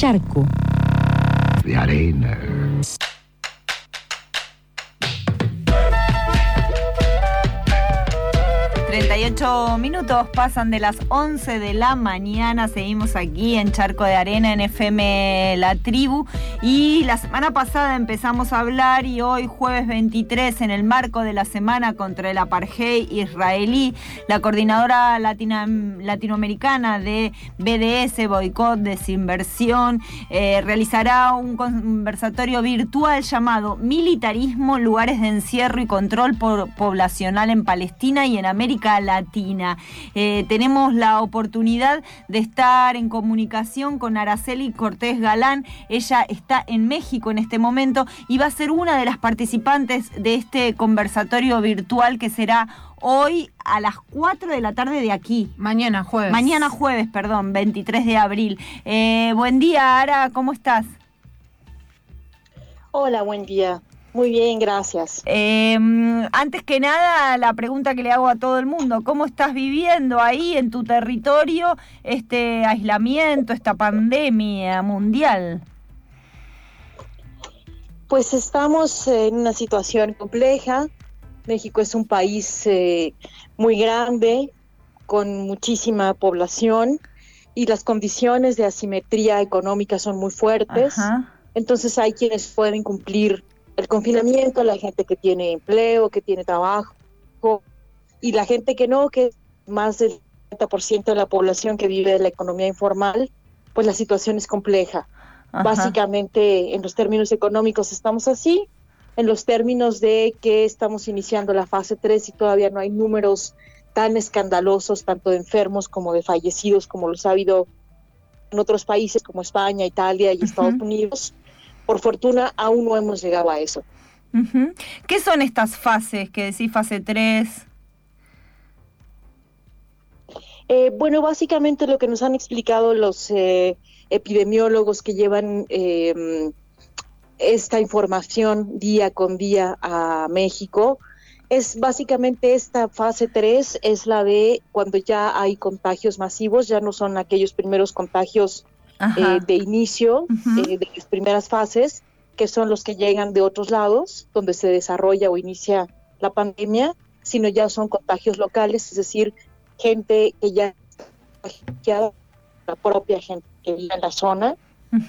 charco. De arena. 38 minutos pasan de las 11 de la mañana. Seguimos aquí en Charco de Arena, en FM La Tribu. Y la semana pasada empezamos a hablar y hoy, jueves 23, en el marco de la semana contra el apartheid israelí, la coordinadora latinoamericana de BDS, Boicot, Desinversión, eh, realizará un conversatorio virtual llamado Militarismo, lugares de encierro y control poblacional en Palestina y en América Latina. Eh, tenemos la oportunidad de estar en comunicación con Araceli Cortés Galán. Ella en México en este momento y va a ser una de las participantes de este conversatorio virtual que será hoy a las 4 de la tarde de aquí. Mañana jueves. Mañana jueves, perdón, 23 de abril. Eh, buen día, Ara, ¿cómo estás? Hola, buen día. Muy bien, gracias. Em, antes que nada, la pregunta que le hago a todo el mundo, ¿cómo estás viviendo ahí en tu territorio este aislamiento, esta pandemia mundial? Pues estamos en una situación compleja. México es un país eh, muy grande, con muchísima población y las condiciones de asimetría económica son muy fuertes. Entonces hay quienes pueden cumplir el confinamiento, la gente que tiene empleo, que tiene trabajo, y la gente que no, que más del 70% de la población que vive de la economía informal, pues la situación es compleja. Básicamente, en los términos económicos estamos así, en los términos de que estamos iniciando la fase 3 y todavía no hay números tan escandalosos, tanto de enfermos como de fallecidos, como los ha habido en otros países como España, Italia y Estados Unidos por fortuna aún no hemos llegado a eso. ¿Qué son estas fases que decís fase 3? Eh, bueno, básicamente lo que nos han explicado los eh, epidemiólogos que llevan em, esta información día con día a México. Es básicamente esta fase 3, es la de cuando ya hay contagios masivos, ya no son aquellos primeros contagios eh, de inicio, eh, de las primeras fases, que son los que llegan de otros lados, donde se desarrolla o inicia la pandemia, sino ya son contagios locales, es decir, gente que ya está la propia gente que vive en la zona,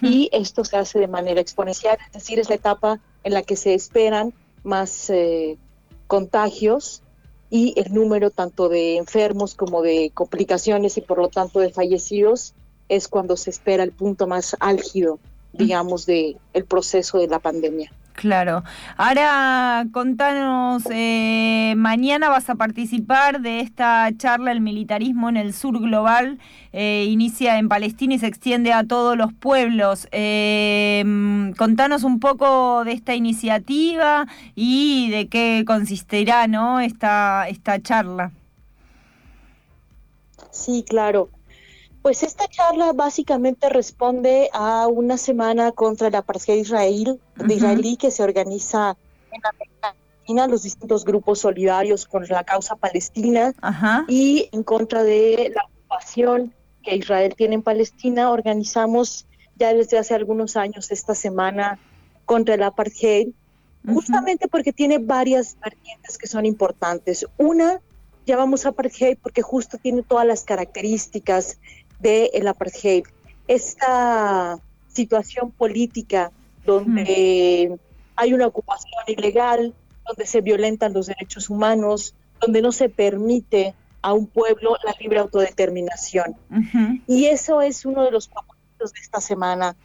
y esto se hace de manera exponencial, es decir, es la etapa en la que se esperan más eh, contagios y el número tanto de enfermos como de complicaciones y por lo tanto de fallecidos es cuando se espera el punto más álgido, digamos, de el proceso de la pandemia. Claro. Ahora contanos, eh, mañana vas a participar de esta charla El militarismo en el sur global. Eh, inicia en Palestina y se extiende a todos los pueblos. Eh, contanos un poco de esta iniciativa y de qué consistirá ¿no? esta, esta charla. Sí, claro. Pues esta charla básicamente responde a una semana contra la apartheid Israel, de israelí que se organiza en Argentina, los distintos grupos solidarios con la causa palestina y en contra de la ocupación que Israel tiene en Palestina. Organizamos ya desde hace algunos años esta semana contra el apartheid, justamente porque tiene varias vertientes que son importantes. Una, llamamos apartheid porque justo tiene todas las características del apartheid. Esta situación política donde hay una ocupación ilegal, donde se violentan los derechos humanos, donde no se permite a un pueblo la libre autodeterminación. Y eso es uno de los propósitos de esta semana.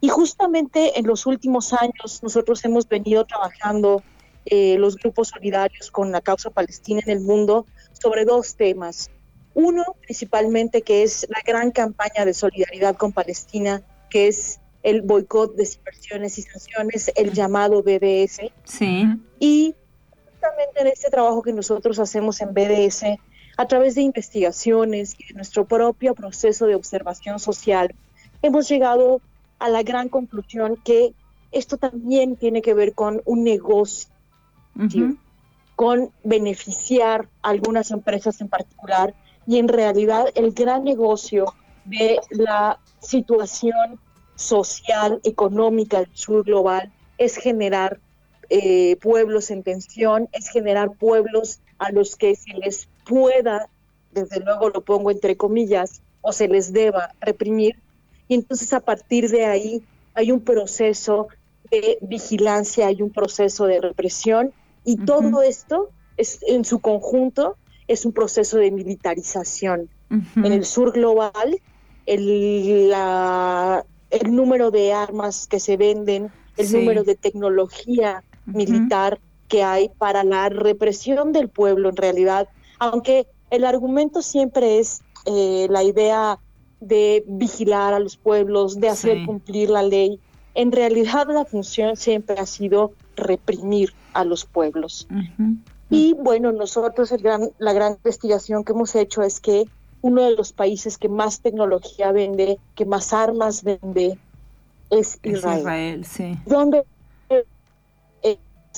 Y justamente en los últimos años nosotros hemos venido trabajando eh, los grupos solidarios con la causa palestina en el mundo sobre dos temas. Uno, principalmente, que es la gran campaña de solidaridad con Palestina, que es el boicot, desinversiones y sanciones, el llamado BDS. Sí. Y justamente en este trabajo que nosotros hacemos en BDS, a través de investigaciones y de nuestro propio proceso de observación social, hemos llegado a la gran conclusión que esto también tiene que ver con un negocio, con beneficiar a algunas empresas en particular y en realidad el gran negocio de la situación social, económica del sur global es generar eh, pueblos en tensión, es generar pueblos a los que se les pueda, desde luego lo pongo entre comillas, o se les deba reprimir. Y entonces a partir de ahí hay un proceso de vigilancia, hay un proceso de represión y todo esto es, en su conjunto es un proceso de militarización. En el sur global, el, el número de armas que se venden, el número de tecnología militar que hay para la represión del pueblo en realidad, aunque el argumento siempre es eh, la idea de vigilar a los pueblos, de hacer cumplir la ley, en realidad la función siempre ha sido reprimir a los pueblos. Y bueno, nosotros el gran, la gran investigación que hemos hecho es que uno de los países que más tecnología vende, que más armas vende, es Israel. Israel sí. ¿Dónde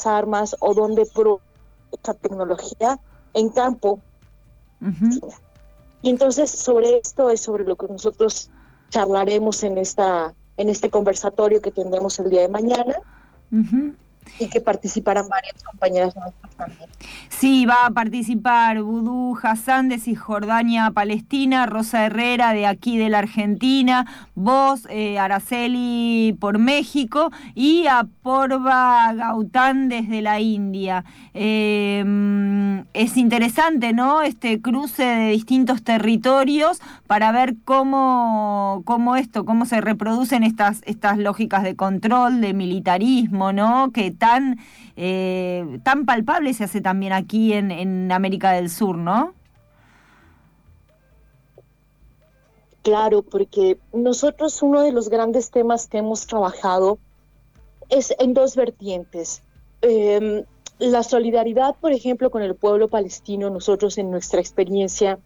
armas o dónde pro esa tecnología? En campo. Y entonces sobre esto es sobre lo que nosotros charlaremos en esta en este conversatorio que tendremos el día de mañana y que participarán varias compañeras nuestras también. Sí, va a participar Vudú Hassan de Cisjordania, Palestina, Rosa Herrera de aquí de la Argentina, vos, eh, Araceli por México y Aporva Gaután desde la India. Em, es interesante, ¿no? Este cruce de distintos territorios para ver cómo, cómo esto, cómo se reproducen estas, estas lógicas de control, de militarismo, ¿no? Que tan, eh, tan palpable se hace también aquí en, en América del Sur, ¿no? Claro, porque nosotros uno de los grandes temas que hemos trabajado es en dos vertientes. Em, la solidaridad, por ejemplo, con el pueblo palestino, nosotros en nuestra experiencia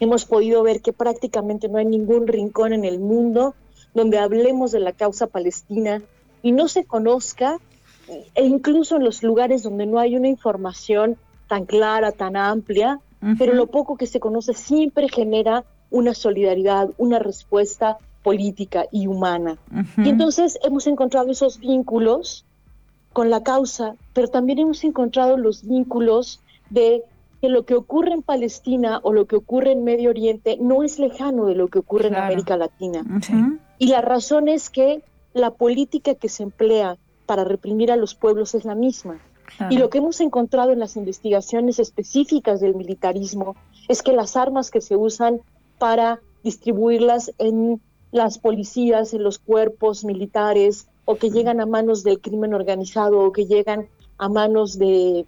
hemos podido ver que prácticamente no hay ningún rincón en el mundo donde hablemos de la causa palestina y no se conozca e incluso en los lugares donde no hay una información tan clara, tan amplia, pero lo poco que se conoce siempre genera una solidaridad, una respuesta política y humana. Y entonces hemos encontrado esos vínculos con la causa, pero también hemos encontrado los vínculos de que lo que ocurre en Palestina o lo que ocurre en Medio Oriente no es lejano de lo que ocurre en América Latina. Y la razón es que la política que se emplea para reprimir a los pueblos es la misma. Y lo que hemos encontrado en las investigaciones específicas del militarismo es que las armas que se usan para distribuirlas en las policías, en los cuerpos militares, o que llegan a manos del crimen organizado, o que llegan a manos de,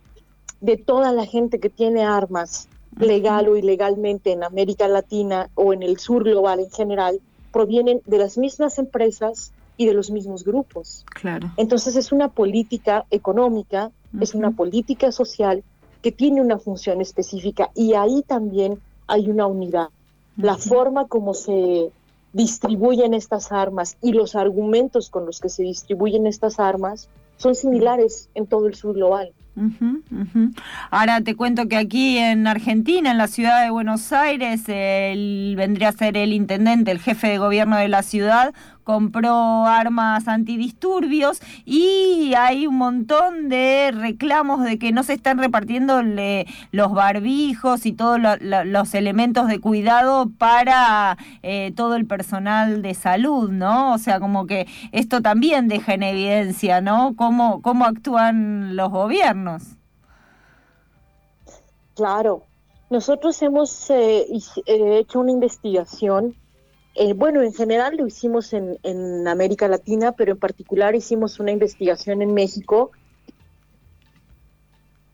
de toda la gente que tiene armas, legal o ilegalmente en América Latina o en el sur global en general, provienen de las mismas empresas y de los mismos grupos. Claro. Entonces es una política económica, es una política social que tiene una función específica y ahí también hay una unidad. La forma como se distribuyen estas armas y los argumentos con los que se distribuyen estas armas son similares en todo el sur global. Ahora te cuento que aquí en Argentina, en la ciudad de Buenos Aires, él vendría a ser el intendente, el jefe de gobierno de la ciudad, compró armas antidisturbios y hay un montón de reclamos de que no se están repartiendo los barbijos y todos los elementos de cuidado para eh, todo el personal de salud, ¿no? O sea, como que esto también deja en evidencia, ¿no? Cómo, cómo actúan los gobiernos. Claro, nosotros hemos eh, eh, hecho una investigación eh, bueno, en general lo hicimos en, América Latina, pero en particular hicimos una investigación en México,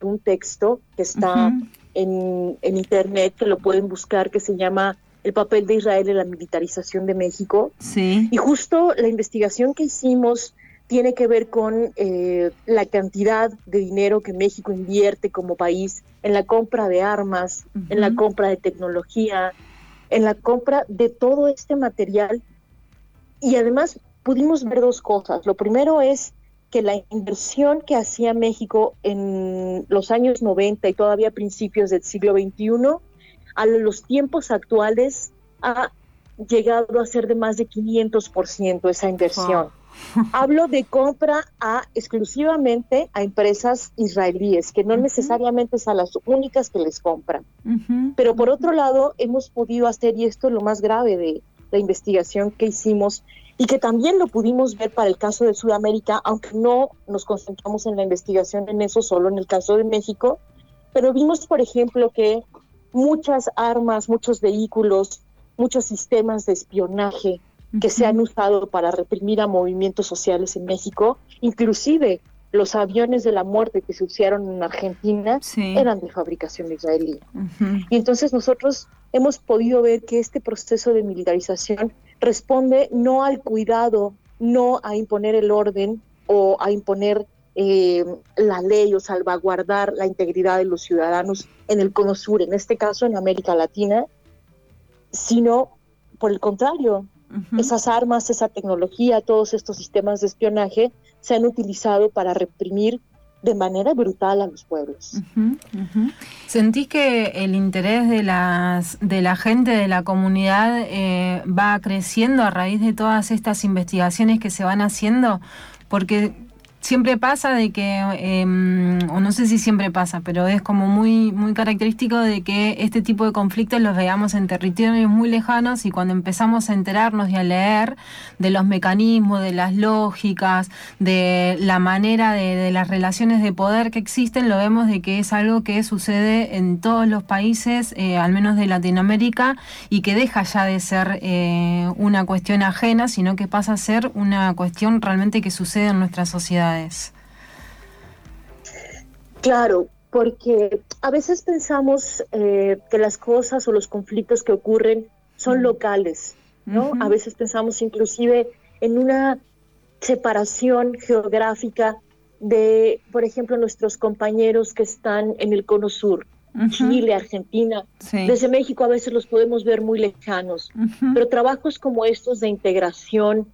un texto que está en, Internet, que lo pueden buscar, que se llama El papel de Israel en la militarización de México. Sí. Y justo la investigación que hicimos tiene que ver con eh, la cantidad de dinero que México invierte como país en la compra de armas, en la compra de tecnología, en la compra de todo este material y además pudimos ver dos cosas. Lo primero es que la inversión que hacía México en los años 90 y todavía principios del siglo XXI, a los tiempos actuales ha llegado a ser de más de 500% esa inversión. Hablo de compra a exclusivamente a empresas israelíes, que no necesariamente son las únicas que les compran. Pero por otro lado, hemos podido hacer, y esto es lo más grave de la investigación que hicimos, y que también lo pudimos ver para el caso de Sudamérica, aunque no nos concentramos en la investigación en eso, solo en el caso de México, pero vimos, por ejemplo, que muchas armas, muchos vehículos, muchos sistemas de espionaje que se han usado para reprimir a movimientos sociales en México, inclusive los aviones de la muerte que se usaron en Argentina eran de fabricación israelí. Y entonces nosotros hemos podido ver que este proceso de militarización responde no al cuidado, no a imponer el orden o a imponer eh, la ley o salvaguardar la integridad de los ciudadanos en el Cono Sur, en este caso en América Latina, sino por el contrario, esas armas, esa tecnología, todos estos sistemas de espionaje se han utilizado para reprimir de manera brutal a los pueblos. ¿Sentís que el interés de, las, de la gente, de la comunidad, eh, va creciendo a raíz de todas estas investigaciones que se van haciendo? Porque siempre pasa de que, em, o no sé si siempre pasa, pero es como muy, muy característico de que este tipo de conflictos los veamos en territorios muy lejanos y cuando empezamos a enterarnos y a leer de los mecanismos, de las lógicas, de la manera de, las relaciones de poder que existen, lo vemos de que es algo que sucede en todos los países, eh, al menos de Latinoamérica, y que deja ya de ser eh, una cuestión ajena, sino que pasa a ser una cuestión realmente que sucede en nuestra sociedad. Claro, porque a veces pensamos eh, que las cosas o los conflictos que ocurren son locales, ¿no? A veces pensamos inclusive en una separación geográfica de, por ejemplo, nuestros compañeros que están en el cono sur, Chile, Argentina. Desde México a veces los podemos ver muy lejanos, pero trabajos como estos de integración,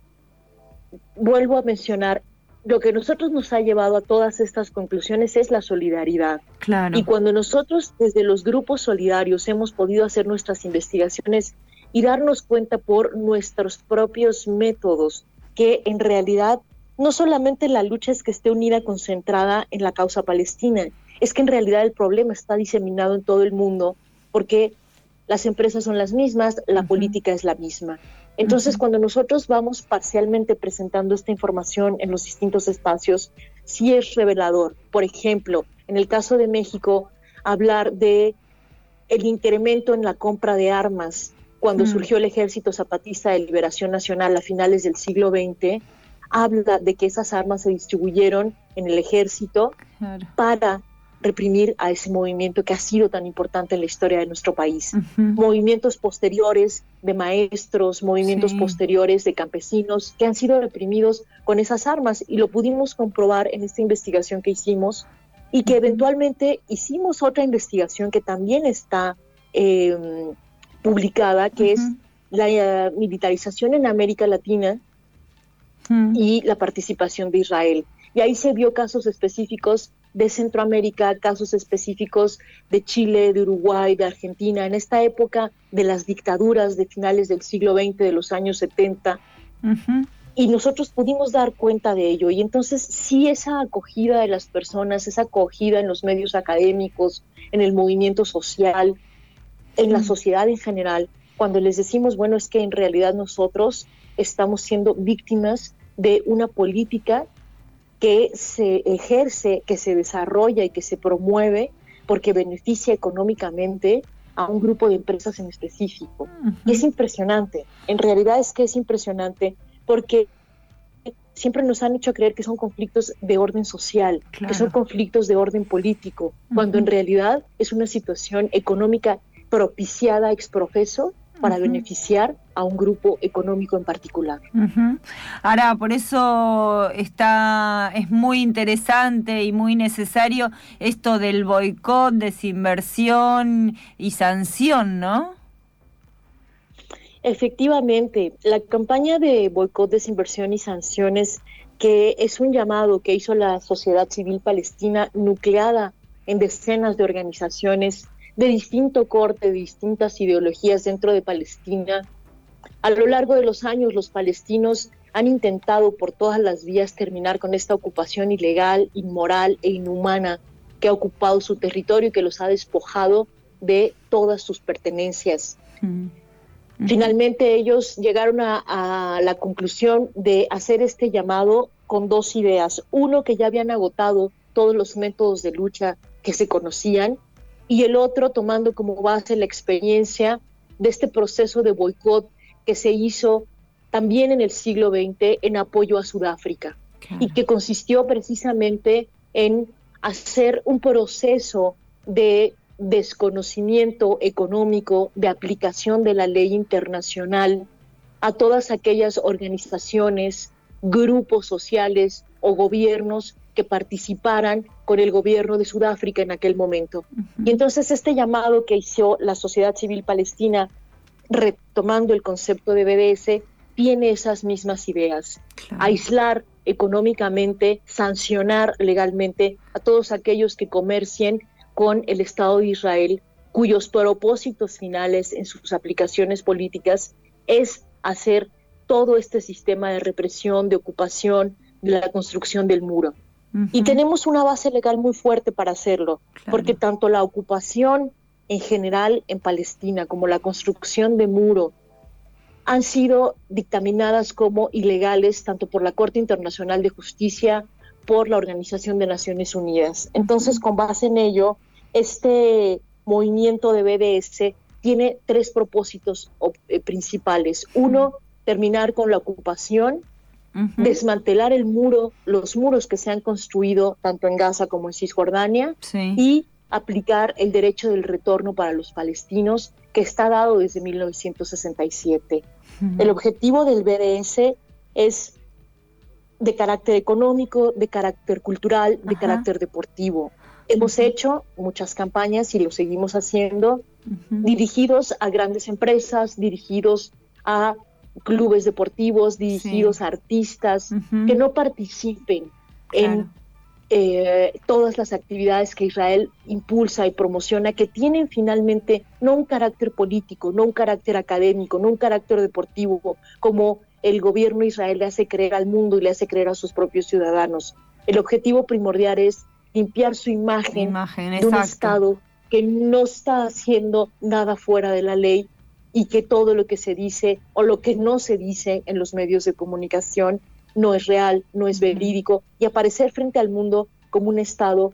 vuelvo a mencionar, lo que nosotros nos ha llevado a todas estas conclusiones es la solidaridad. Claro. Y cuando nosotros desde los grupos solidarios hemos podido hacer nuestras investigaciones y darnos cuenta por nuestros propios métodos que en realidad no solamente la lucha es que esté unida, concentrada en la causa palestina, es que en realidad el problema está diseminado en todo el mundo porque las empresas son las mismas, la política es la misma. Entonces, cuando nosotros vamos parcialmente presentando esta información en los distintos espacios, sí es revelador. Por ejemplo, en el caso de México, hablar de el incremento en la compra de armas cuando surgió el Ejército Zapatista de Liberación Nacional a finales del siglo XX, habla de que esas armas se distribuyeron en el ejército para reprimir a ese movimiento que ha sido tan importante en la historia de nuestro país. Movimientos posteriores de maestros, movimientos posteriores de campesinos que han sido reprimidos con esas armas y lo pudimos comprobar en esta investigación que hicimos y que eventualmente hicimos otra investigación que también está em, publicada, que es la eh, militarización en América Latina y la participación de Israel. Y ahí se vio casos específicos de Centroamérica, casos específicos de Chile, de Uruguay, de Argentina, en esta época de las dictaduras de finales del siglo XX, de los años 70. Y nosotros pudimos dar cuenta de ello. Y entonces sí esa acogida de las personas, esa acogida en los medios académicos, en el movimiento social, en la sociedad en general, cuando les decimos, bueno, es que en realidad nosotros estamos siendo víctimas de una política que se ejerce, que se desarrolla y que se promueve porque beneficia económicamente a un grupo de empresas en específico. Y es impresionante, en realidad es que es impresionante porque siempre nos han hecho creer que son conflictos de orden social, que son conflictos de orden político, cuando en realidad es una situación económica propiciada ex profeso para beneficiar a un grupo económico en particular. Ahora, por eso está es muy interesante y muy necesario esto del boicot, desinversión y sanción, ¿no? Efectivamente, la campaña de boicot, desinversión y sanciones, que es un llamado que hizo la sociedad civil palestina nucleada en decenas de organizaciones de distinto corte, de distintas ideologías dentro de Palestina, A lo largo de los años, los palestinos han intentado por todas las vías terminar con esta ocupación ilegal, inmoral e inhumana que ha ocupado su territorio y que los ha despojado de todas sus pertenencias. Mm. Finalmente ellos llegaron a, a, la conclusión de hacer este llamado con dos ideas. Uno, que ya habían agotado todos los métodos de lucha que se conocían, y el otro tomando como base la experiencia de este proceso de boicot que se hizo también en el siglo XX en apoyo a Sudáfrica. Y que consistió precisamente en hacer un proceso de desconocimiento económico, de aplicación de la ley internacional a todas aquellas organizaciones, grupos sociales o gobiernos que participaran con el gobierno de Sudáfrica en aquel momento. Y entonces este llamado que hizo la sociedad civil palestina, retomando el concepto de BDS, tiene esas mismas ideas. Aislar económicamente, sancionar legalmente a todos aquellos que comercien con el Estado de Israel, cuyos propósitos finales en sus aplicaciones políticas es hacer todo este sistema de represión, de ocupación, de la construcción del muro. Y tenemos una base legal muy fuerte para hacerlo, porque tanto la ocupación en general en Palestina como la construcción de muro han sido dictaminadas como ilegales tanto por la Corte Internacional de Justicia, por la Organización de Naciones Unidas. Entonces, con base en ello, este movimiento de BDS tiene tres propósitos eh, principales. Uno, terminar con la ocupación desmantelar el muro, los muros que se han construido tanto en Gaza como en Cisjordania y aplicar el derecho del retorno para los palestinos que está dado desde 1967. El objetivo del BDS es de carácter económico, de carácter cultural, de carácter deportivo. Hemos hecho muchas campañas y lo seguimos haciendo, dirigidos a grandes empresas, dirigidos a clubes deportivos dirigidos a artistas que no participen en eh, todas las actividades que Israel impulsa y promociona, que tienen finalmente no un carácter político, no un carácter académico, no un carácter deportivo, como el gobierno de Israel le hace creer al mundo y le hace creer a sus propios ciudadanos. El objetivo primordial es limpiar su imagen, de un Estado que no está haciendo nada fuera de la ley y que todo lo que se dice o lo que no se dice en los medios de comunicación no es real, no es verídico y aparecer frente al mundo como un Estado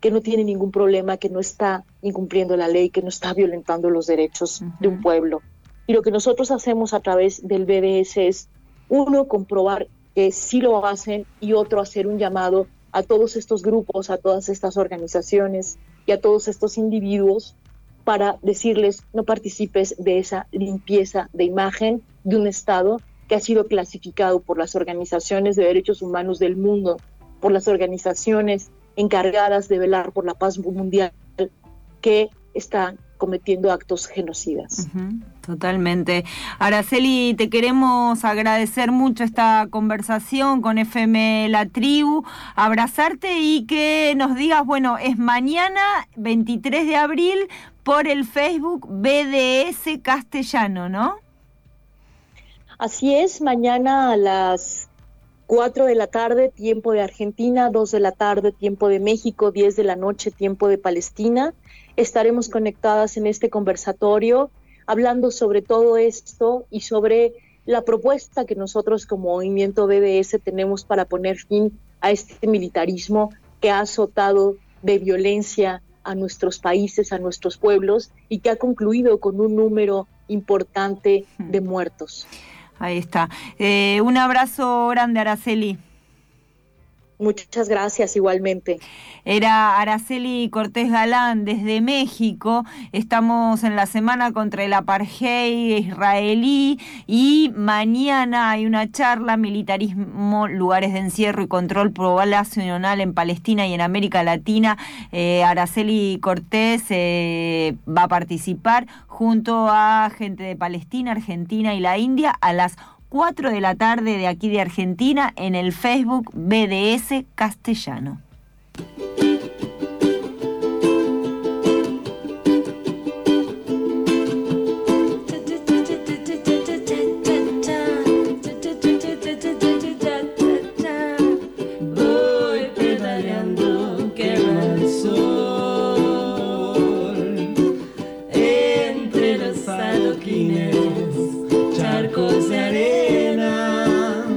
que no tiene ningún problema, que no está incumpliendo la ley, que no está violentando los derechos de un pueblo. Y lo que nosotros hacemos a través del BDS es, uno, comprobar que sí lo hacen y otro, hacer un llamado a todos estos grupos, a todas estas organizaciones y a todos estos individuos para decirles no participes de esa limpieza de imagen de un Estado que ha sido clasificado por las organizaciones de derechos humanos del mundo, por las organizaciones encargadas de velar por la paz mundial, que están cometiendo actos genocidas. totalmente. Araceli, te queremos agradecer mucho esta conversación con FM La Tribu, abrazarte y que nos digas, bueno, es mañana 23 de abril por el Facebook BDS Castellano, ¿no? Así es, mañana a las 4 de la tarde, tiempo de Argentina, 2 de la tarde, tiempo de México, 10 de la noche, tiempo de Palestina estaremos conectadas en este conversatorio hablando sobre todo esto y sobre la propuesta que nosotros como movimiento BDS tenemos para poner fin a este militarismo que ha azotado de violencia a nuestros países, a nuestros pueblos y que ha concluido con un número importante de muertos. Ahí está. Eh, un abrazo grande, Araceli. Muchas gracias igualmente. Era Araceli Cortés Galán desde México. Estamos en la semana contra el apartheid israelí y mañana hay una charla militarismo, lugares de encierro y control poblacional en Palestina y en América Latina. Eh, Araceli Cortés eh, va a participar junto a gente de Palestina, Argentina y la India a las 4 de la tarde de aquí de Argentina en el Facebook BDS Castellano.